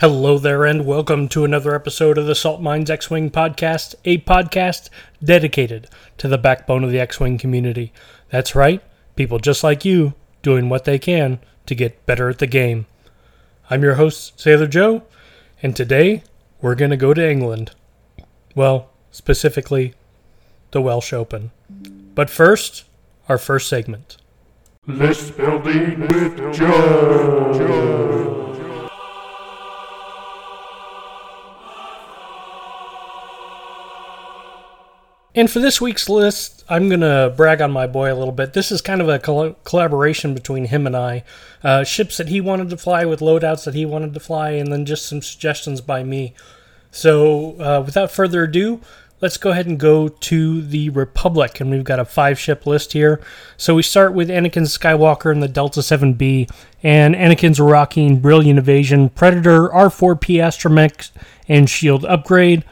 Hello there, and welcome to another episode of the Salt Mines X Wing podcast, a podcast dedicated to the backbone of the X Wing community. That's right, people just like you doing what they can to get better at the game. I'm your host, Sailor Joe, and today we're going to go to England. Well, specifically, the Welsh Open. But first, our first segment. List building with Joe. And for this week's list, I'm going to brag on my boy a little bit. This is kind of a col- collaboration between him and I. Uh, ships that he wanted to fly with loadouts that he wanted to fly, and then just some suggestions by me. So, uh, without further ado, let's go ahead and go to the Republic. And we've got a five ship list here. So, we start with Anakin Skywalker in the Delta 7B, and Anakin's rocking Brilliant Evasion, Predator, R4P Astromech, and Shield Upgrade,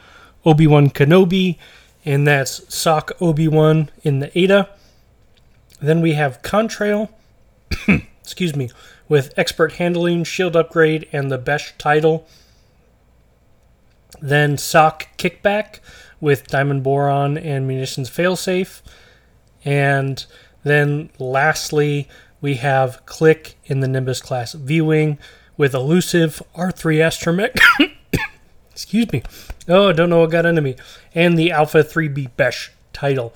Obi Wan Kenobi and that's Sock Obi Wan in the Ada. Then we have Contrail, excuse me, with expert handling, shield upgrade, and the best title. Then Sock Kickback with Diamond Boron and Munitions Failsafe. And then lastly, we have Click in the Nimbus class V Wing with Elusive R3 Astromech. excuse me. Oh, I don't know what got into me. And the Alpha 3B Besh title.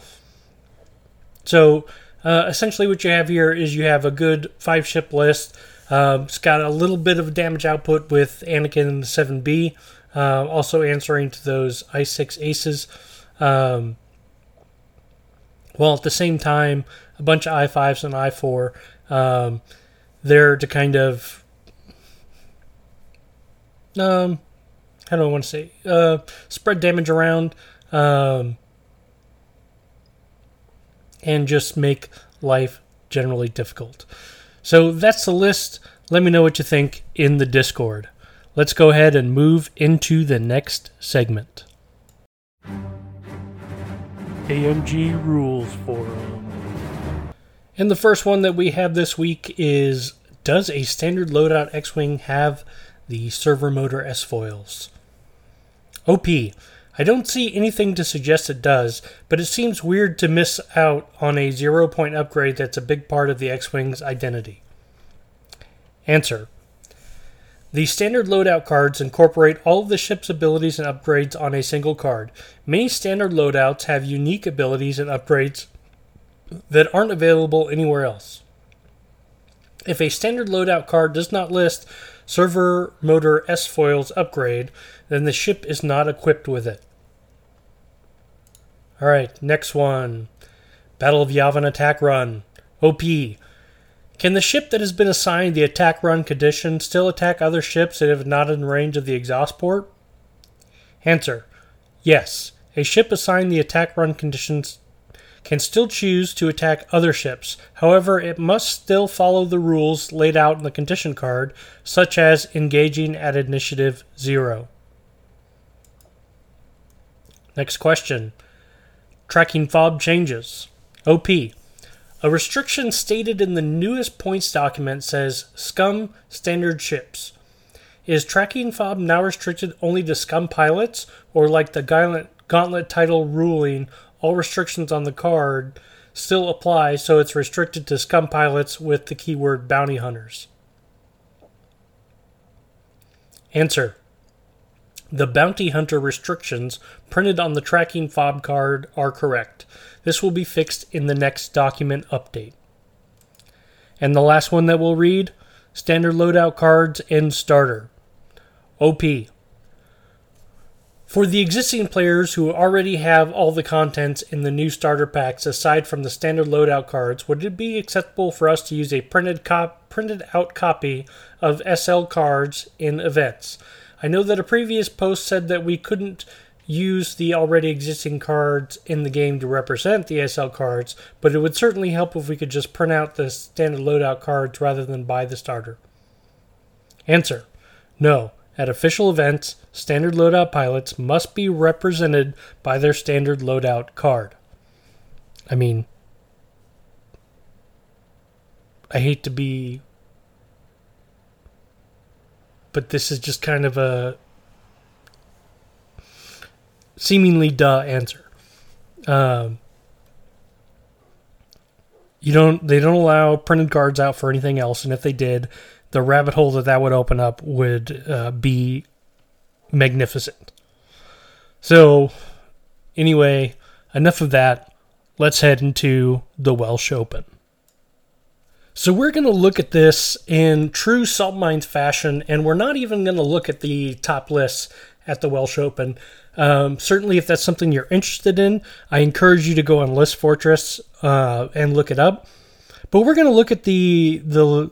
So uh, essentially, what you have here is you have a good five ship list. Uh, it's got a little bit of damage output with Anakin and the 7B, uh, also answering to those I6 aces. Um, while at the same time, a bunch of I5s and I4 um, there to kind of um, how do I want to say? Uh, spread damage around, um, and just make life generally difficult. So that's the list. Let me know what you think in the Discord. Let's go ahead and move into the next segment. AMG Rules Forum. And the first one that we have this week is Does a standard loadout X Wing have the servo motor S foils? OP. I don't see anything to suggest it does, but it seems weird to miss out on a zero point upgrade that's a big part of the X Wing's identity. Answer The standard loadout cards incorporate all of the ship's abilities and upgrades on a single card. Many standard loadouts have unique abilities and upgrades that aren't available anywhere else. If a standard loadout card does not list servo motor S foils upgrade, then the ship is not equipped with it. Alright, next one Battle of Yavin Attack Run. OP. Can the ship that has been assigned the attack run condition still attack other ships that have not in range of the exhaust port? Answer Yes. A ship assigned the attack run conditions can still choose to attack other ships. However, it must still follow the rules laid out in the condition card, such as engaging at initiative 0. Next question. Tracking fob changes. OP. A restriction stated in the newest points document says scum standard ships. Is tracking fob now restricted only to scum pilots, or like the gauntlet, gauntlet title ruling, all restrictions on the card still apply, so it's restricted to scum pilots with the keyword bounty hunters? Answer. The bounty hunter restrictions printed on the tracking fob card are correct. This will be fixed in the next document update. And the last one that we'll read standard loadout cards and starter. OP. For the existing players who already have all the contents in the new starter packs aside from the standard loadout cards, would it be acceptable for us to use a printed cop- printed out copy of SL cards in events? I know that a previous post said that we couldn't use the already existing cards in the game to represent the SL cards, but it would certainly help if we could just print out the standard loadout cards rather than buy the starter. Answer No. At official events, standard loadout pilots must be represented by their standard loadout card. I mean, I hate to be but this is just kind of a seemingly duh answer. Um, you don't. They don't allow printed cards out for anything else, and if they did, the rabbit hole that that would open up would uh, be magnificent. So, anyway, enough of that. Let's head into the Welsh Open. So we're going to look at this in true Salt Mines fashion, and we're not even going to look at the top lists at the Welsh Open. Um, certainly, if that's something you're interested in, I encourage you to go on List Fortress uh, and look it up. But we're going to look at the the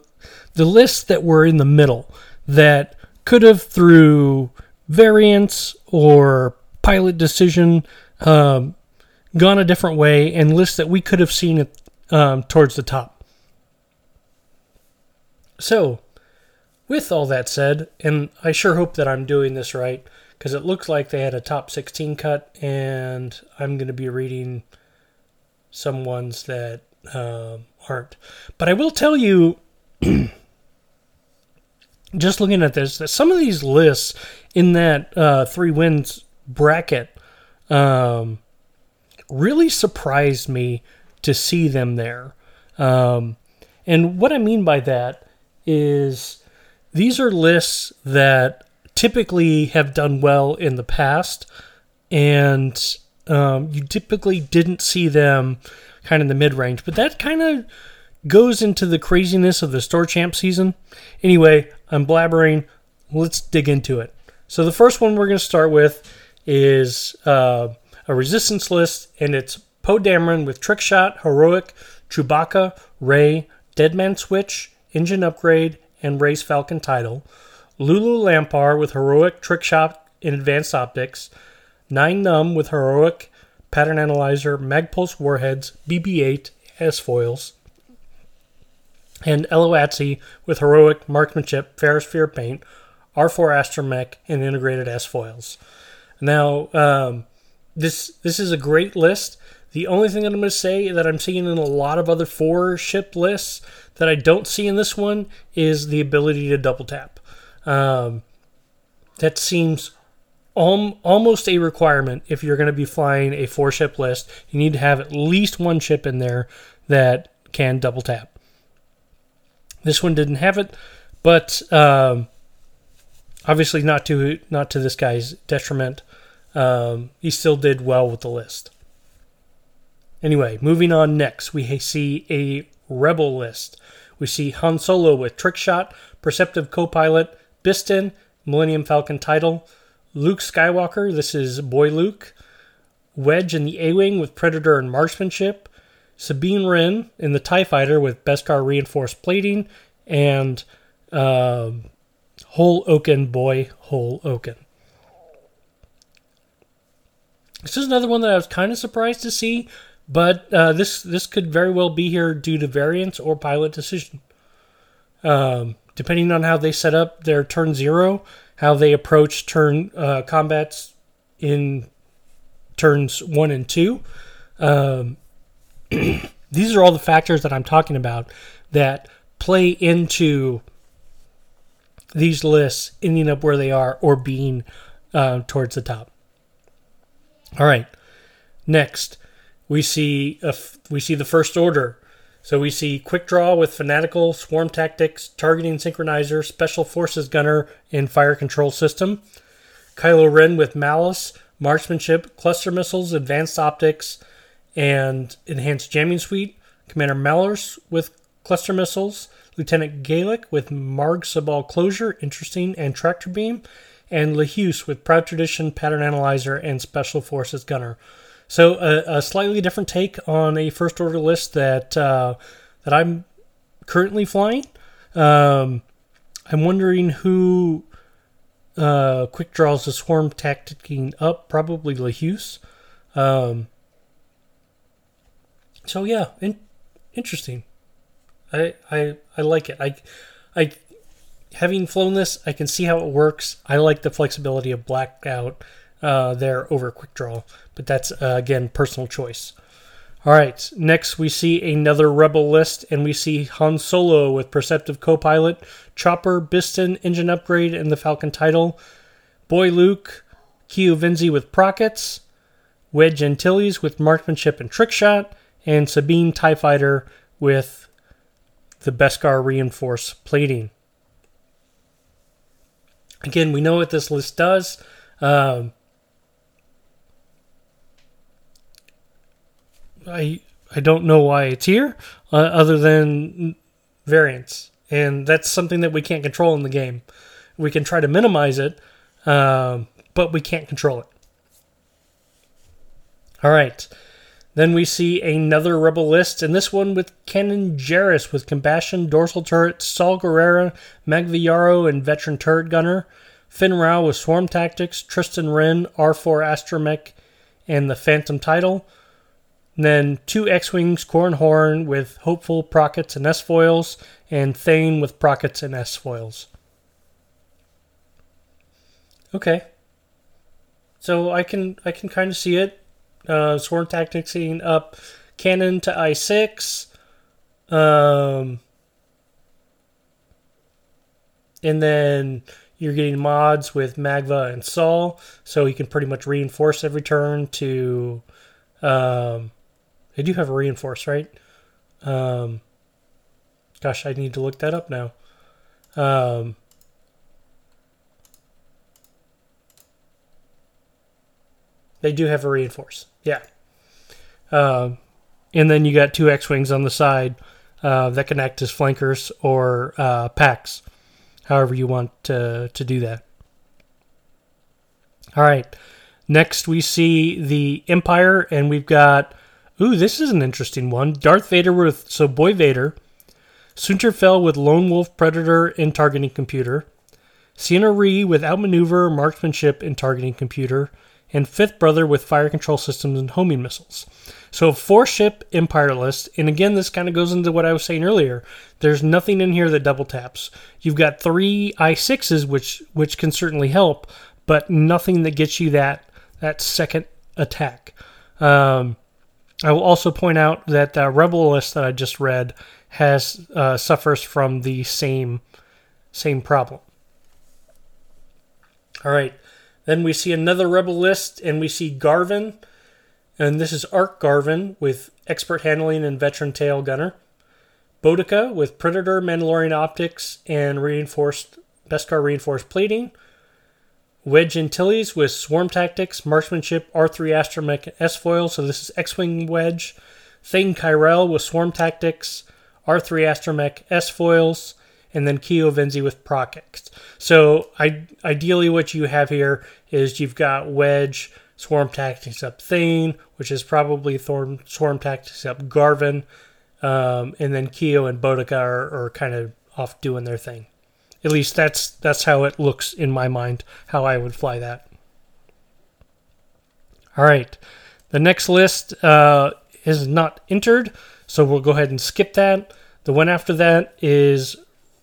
the lists that were in the middle that could have, through variance or pilot decision, um, gone a different way, and lists that we could have seen um, towards the top. So, with all that said, and I sure hope that I'm doing this right because it looks like they had a top 16 cut, and I'm going to be reading some ones that uh, aren't. But I will tell you, just looking at this, some of these lists in that uh, three wins bracket um, really surprised me to see them there. Um, and what I mean by that is these are lists that typically have done well in the past, and um, you typically didn't see them kind of in the mid range. But that kind of goes into the craziness of the store champ season. Anyway, I'm blabbering. Let's dig into it. So the first one we're going to start with is uh, a resistance list, and it's Poe Dameron with Trick Shot, Heroic, Chewbacca, Rey, Deadman Switch, Engine Upgrade, and Rey's Falcon title. Lulu Lampar with Heroic Trick Shot in Advanced Optics, Nien Nunb with Heroic Pattern Analyzer, Magpulse Warheads, BB 8 S foils, and Ello Asty with Heroic Marksmanship, Ferrosphere Paint, R4 Astromech, and Integrated S foils. Now, um, this this is a great list. The only thing that I'm going to say that I'm seeing in a lot of other four ship lists that I don't see in this one is the ability to double tap. Um, that seems al- almost a requirement if you're going to be flying a four ship list. You need to have at least one ship in there that can double tap. This one didn't have it, but um, obviously not to not to this guy's detriment. Um, he still did well with the list. Anyway, moving on next, we see a rebel list. We see Han Solo with Trick Shot, Perceptive Copilot, Bistan, Millennium Falcon title. Luke Skywalker, this is Boy Luke. Wedge in the A Wing with Predator and Marksmanship. Sabine Wren in the TIE Fighter with Beskar reinforced plating. And uh, Hol Oken Boy, Hol Oken. This is another one that I was kind of surprised to see, but uh, this this could very well be here due to variance or pilot decision. Um, depending on how they set up their turn zero, how they approach turn uh, combats in turns one and two. Um, these are all the factors that I'm talking about that play into these lists ending up where they are or being uh, towards the top. All right, next we see a f- we see the first order so we see Quick Draw with Fanatical, Swarm Tactics, Targeting Synchronizer, Special Forces Gunner, and Fire Control System. Kylo Ren with Malice, Marksmanship, Cluster Missiles, Advanced Optics, and Enhanced Jamming Suite. Commander Malarus with Cluster Missiles. Lieutenant Gaelic with Marg Sabl Closure, Interesting, and Tractor Beam. And Lehuse with Proud Tradition, Pattern Analyzer, and Special Forces Gunner. So a, a, slightly different take on a first order list that uh, that I'm currently flying. Um, I'm wondering who uh, quick draws the swarm tacticing up. Probably Lehuse. Um, so yeah, in, interesting. I, I I like it. I I having flown this, I can see how it works. I like the flexibility of blackout uh, there over quick draw, but that's uh, again personal choice. All right, next we see another Rebel list, and we see Han Solo with Perceptive Copilot, Chopper, Bistan, Engine Upgrade, and the Falcon title, Boy Luke, Keo Venzee with Prockets, Wedge Antilles with Marksmanship and Trickshot, and Sabine TIE Fighter with the Beskar Reinforce plating. Again, we know what this list does. Um, I I don't know why it's here, uh, other than variance, and that's something that we can't control in the game. We can try to minimize it, um, but we can't control it. All right. Then we see another Rebel list, and this one with Kanan Jarrus with Combustion, Dorsal Turret, Saw Gerrera, Magva Yarro, and Veteran Turret Gunner. Finn Rau with Swarm Tactics, Tristan Wren, R4 Astromech, and the Phantom title. And then two X-Wings, Corran Horn with Hopeful Prockets and S-Foils, and Thane with Prockets and S-Foils. Okay. So I can I can kind of see it. Uh, Tactics up Cannon to I6. Um, and then you're getting mods with Magva and Saw, so you can pretty much reinforce every turn to um, they do have a reinforce, right? Um, gosh, I need to look that up now. Um, they do have a reinforce, yeah. Um, and then you got two X-wings on the side uh, that can act as flankers or uh, packs, however you want to to do that. All right. Next, we see the Empire, and we've got Ooh, this is an interesting one. Darth Vader with so Boy Vader, Soontir Fel with Lone Wolf Predator and Targeting Computer, Ciena Ree with Outmaneuver, Marksmanship and Targeting Computer, and Fifth Brother with Fire Control Systems and Homing Missiles. So four ship Empire list, and again, this kind of goes into what I was saying earlier. There's nothing in here that double taps. You've got three I6s, which which can certainly help, but nothing that gets you that that second attack. Um, I will also point out that the Rebel list that I just read has uh, suffers from the same same problem. All right, then we see another Rebel list, and we see Garvin, and this is Arc Garvin with expert handling and veteran tail gunner. Bodica with Predator, Mandalorian optics, and reinforced Beskar reinforced plating. Wedge Antilles with Swarm Tactics, Marksmanship, R3 Astromech, S foil. So this is X Wing Wedge. Thane Kyrell with Swarm Tactics, R3 Astromech, S foils, and then Keo Venzee with Prockets. So I, ideally, what you have here is you've got Wedge, Swarm Tactics up Thane, which is probably Thorn, Swarm Tactics up Garvin, um, and then Keo and Bodica are, are kind of off doing their thing. At least that's that's how it looks in my mind. How I would fly that. All right, the next list uh, is not entered, so we'll go ahead and skip that. The one after that is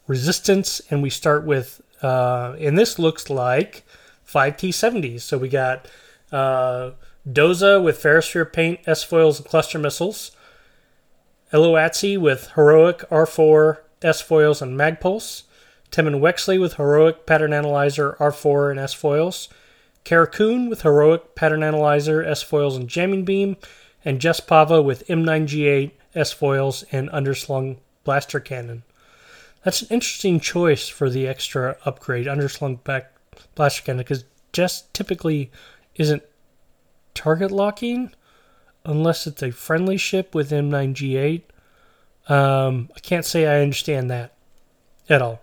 resistance, and we start with, uh, and this looks like 5T70s. So we got uh, Doza with Ferrosphere paint, S foils, and cluster missiles. Ello Asty with heroic R4, S foils, and Magpulse. Temmin Wexley with Heroic Pattern Analyzer R4 and S foils, Cara with Heroic Pattern Analyzer S foils and Jamming Beam, and Jess Pava with M9G8 S foils and Underslung Blaster Cannon. That's an interesting choice for the extra upgrade, Underslung back Blaster Cannon, because Jess typically isn't target locking unless it's a friendly ship with M9G8. Um, I can't say I understand that at all.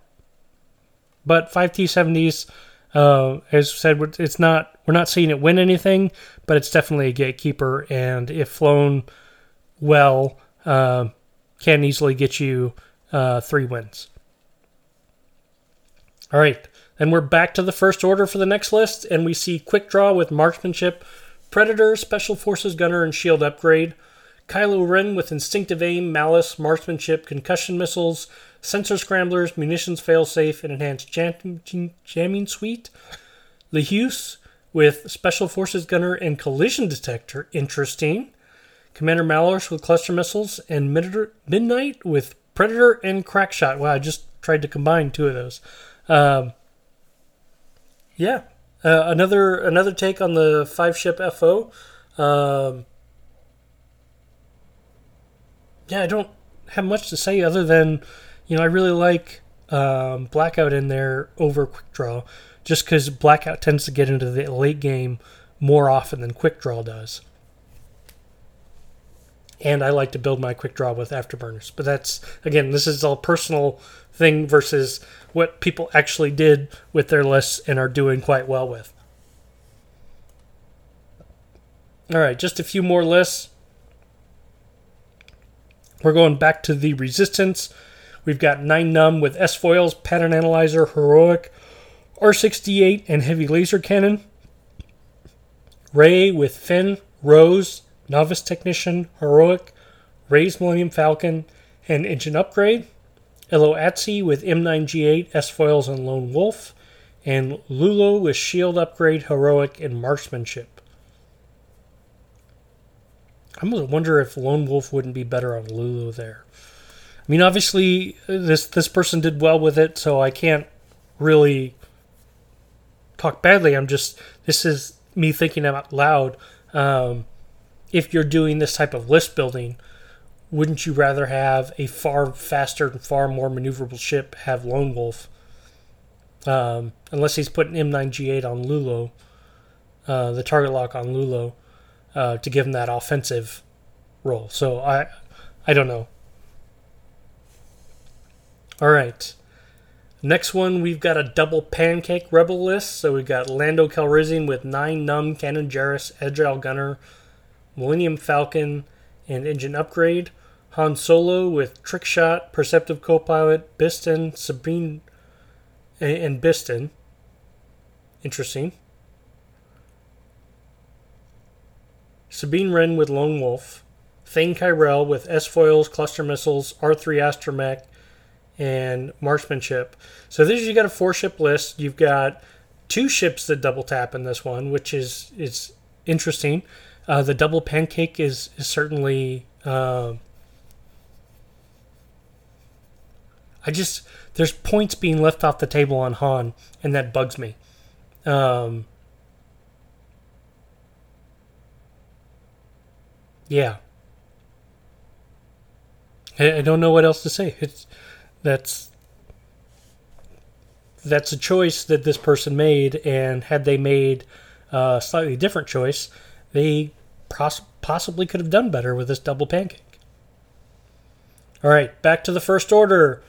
But 5T70s, uh, as said, it's not we're not seeing it win anything, but it's definitely a gatekeeper, and if flown well, uh, can easily get you uh, three wins. All right, then we're back to the first order for the next list, and we see quick draw with marksmanship, predator, special forces gunner, and shield upgrade. Kylo Ren with instinctive aim, malice, marksmanship, concussion missiles, sensor scramblers, munitions failsafe, and enhanced jam- jamming suite. LeHuse with special forces gunner and collision detector, interesting. Commander Malarus with cluster missiles, and Midnight with Predator and Crackshot. Wow, I just tried to combine two of those. Um, yeah, uh, another another take on the five ship FO. Um, yeah, I don't have much to say other than, you know, I really like um, Blackout in there over Quick Draw, just because Blackout tends to get into the late game more often than Quick Draw does. And I like to build my Quick Draw with Afterburners. But that's, again, this is all personal thing versus what people actually did with their lists and are doing quite well with. All right, just a few more lists. We're going back to the Resistance. We've got Nien Nunb with S foils, Pattern Analyzer, Heroic, R68, and Heavy Laser Cannon. Rey with Finn, Rose, Novice Technician, Heroic, Rey's Millennium Falcon, and Engine Upgrade. Ello Asty with M9G8, S foils, and Lone Wolf. And Lulu with Shield Upgrade, Heroic, and Marksmanship. I wonder if Lone Wolf wouldn't be better on Lulu there. I mean, obviously, this this person did well with it, so I can't really talk badly. I'm just this is me thinking out loud. Um, if you're doing this type of list building, wouldn't you rather have a far faster and far more maneuverable ship have Lone Wolf? Um, unless he's putting M9G8 on Lulu, uh, the target lock on Lulu uh, to give him that offensive role. So I, I don't know. All right. Next one, we've got a double pancake rebel list. So we've got Lando Calrissian with Nien Nunb, Kanan Jarrus, Agile Gunner, Millennium Falcon, and Engine Upgrade. Han Solo with Trick Shot, Perceptive Copilot, Bistan, Sabine, and Bistan. Interesting. Sabine Wren with Lone Wolf, Thane Kyrell with S foils, cluster missiles, R3 astromech, and marksmanship. So this you got a four ship list. You've got two ships that double tap in this one, which is is interesting. Uh, the double pancake is, is certainly. Uh, I just there's points being left off the table on Han, and that bugs me. Um, Yeah. I, I don't know what else to say. It's that's that's a choice that this person made, and had they made a slightly different choice, they pos- possibly could have done better with this double pancake. All right, back to the first order.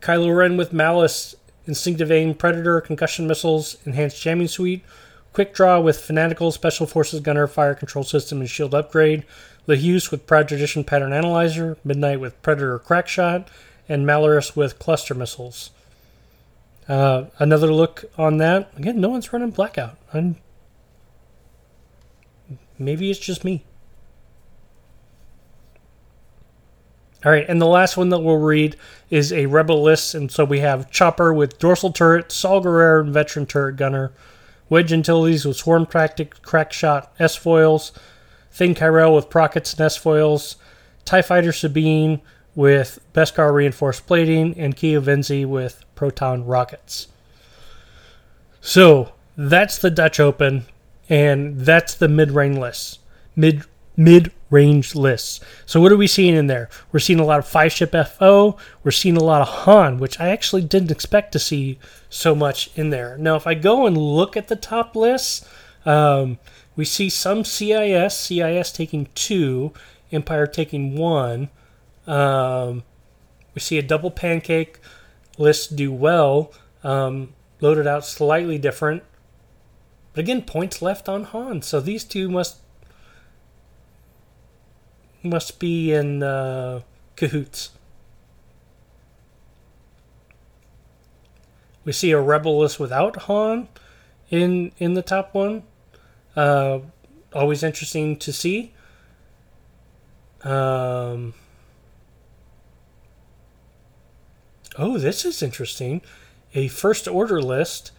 Kylo Ren with Malice, Instinctive Aim, Predator, Concussion Missiles, Enhanced Jamming Suite, Quick Draw with Fanatical, Special Forces Gunner, Fire Control System, and Shield Upgrade, LeHuse with Proud Tradition Pattern Analyzer, Midnight with Predator Crackshot, and Malarus with Cluster Missiles. Uh, another look on that. Again, no one's running Blackout. I'm, maybe it's just me. All right, and the last one that we'll read is a Rebel list, and so we have Chopper with Dorsal Turret, Saw Gerrera and Veteran Turret Gunner, Wedge Antilles with Swarm Tactic, Crackshot, S Foils, Thane Kyrell with Prockets and S Foils, TIE Fighter Sabine with Beskar Reinforced Plating, and Kia Venzi with Proton Rockets. So that's the Dutch Open, and that's the mid-range list. Mid mid range lists. So what are we seeing in there? We're seeing a lot of five ship FO. We're seeing a lot of Han, which I actually didn't expect to see so much in there. Now, if I go and look at the top lists, um, we see some CIS, CIS taking two, Empire taking one. Um, we see a double pancake list do well, um, loaded out slightly different. But again, points left on Han. So these two must must be in uh, cahoots. We see a rebel list without Han in in the top one. Uh, always interesting to see. Um, oh, this is interesting. A first order list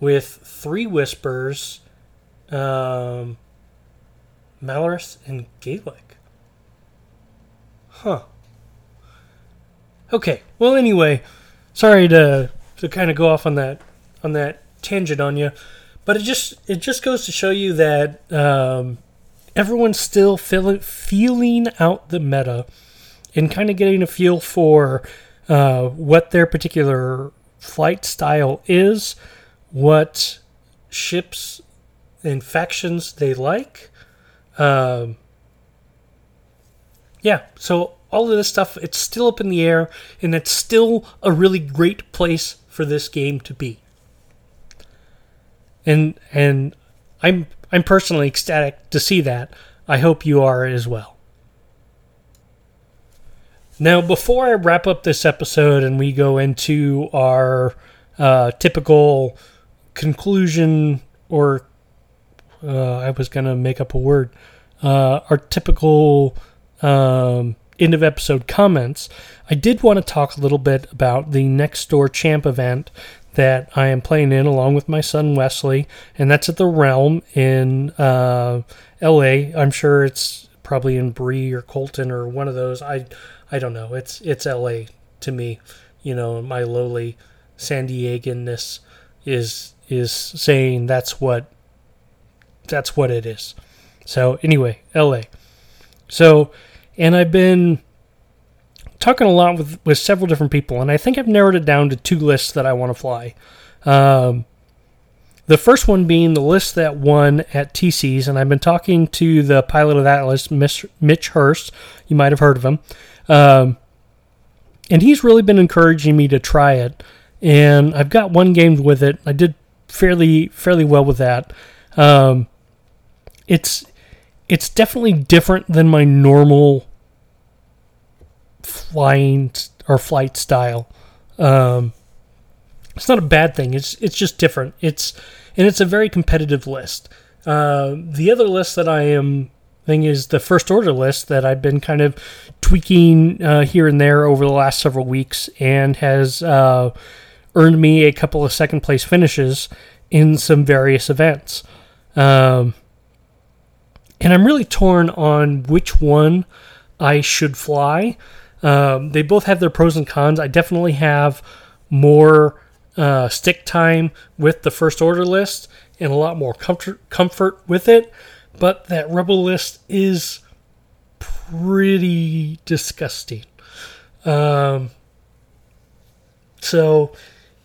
with three whispers, um, Malarus, and Gaelic. Huh. Okay. Well, anyway, sorry to to kind of go off on that on that tangent on you, but it just it just goes to show you that um, everyone's still feel, feeling out the meta and kind of getting a feel for uh, what their particular flight style is, what ships and factions they like. Um, yeah, so all of this stuff, it's still up in the air, and it's still a really great place for this game to be. And and I'm I'm personally ecstatic to see that. I hope you are as well. Now, before I wrap up this episode and we go into our uh, typical conclusion, or uh, I was to make up a word, uh, our typical um, end of episode comments, I did want to talk a little bit about the Next Door Champ event that I am playing in along with my son Wesley, and that's at the Realm in uh, L.A. I'm sure it's probably in Brea or Colton or one of those. I I don't know. It's it's L.A. to me. You know, my lowly San Dieganness is is saying that's what that's what it is. So anyway, L.A. So, and I've been talking a lot with, with several different people, and I think I've narrowed it down to two lists that I want to fly. Um, the first one being the list that won at TC's, and I've been talking to the pilot of that list, Mitch Hurst. You might have heard of him. Um, and he's really been encouraging me to try it. And I've got one game with it. I did fairly fairly well with that. Um, it's it's definitely different than my normal flying or flight style. Um, it's not a bad thing. It's it's just different. It's and it's a very competitive list. Uh, the other list that I am thing is the first order list that I've been kind of tweaking uh, here and there over the last several weeks and has uh, earned me a couple of second place finishes in some various events. Um, and I'm really torn on which one I should fly. Um, they both have their pros and cons. I definitely have more uh, stick time with the first order list and a lot more comfort comfort with it. But that rebel list is pretty disgusting. Um, so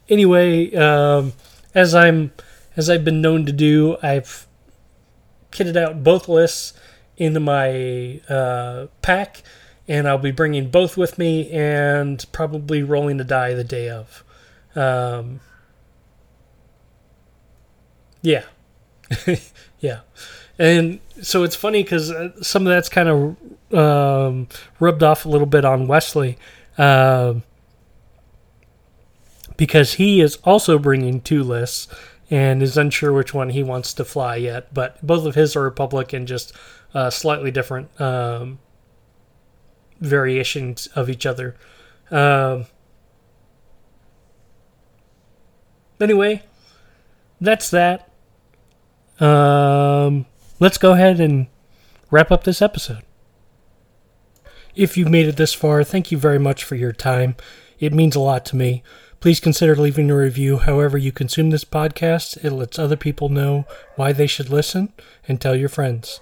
anyway, um, as I'm as I've been known to do, I've kitted out both lists into my uh, pack and I'll be bringing both with me and probably rolling a die the day of. Um, yeah, yeah, and so it's funny because uh, some of that's kind of um, rubbed off a little bit on Wesley. Uh, because he is also bringing two lists and is unsure which one he wants to fly yet. But both of his are Republic and just uh, slightly different um, variations of each other. Um, anyway, that's that. Um, let's go ahead and wrap up this episode. If you've made it this far, thank you very much for your time. It means a lot to me. Please consider leaving a review however you consume this podcast. It lets other people know why they should listen and tell your friends.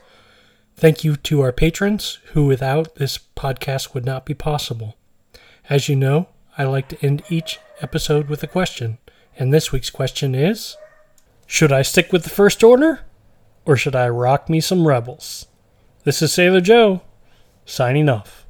Thank you to our patrons, who without this podcast would not be possible. As you know, I like to end each episode with a question, and this week's question is Should I stick with the First Order, or should I rock me some Rebels? This is Sailor Joe, signing off.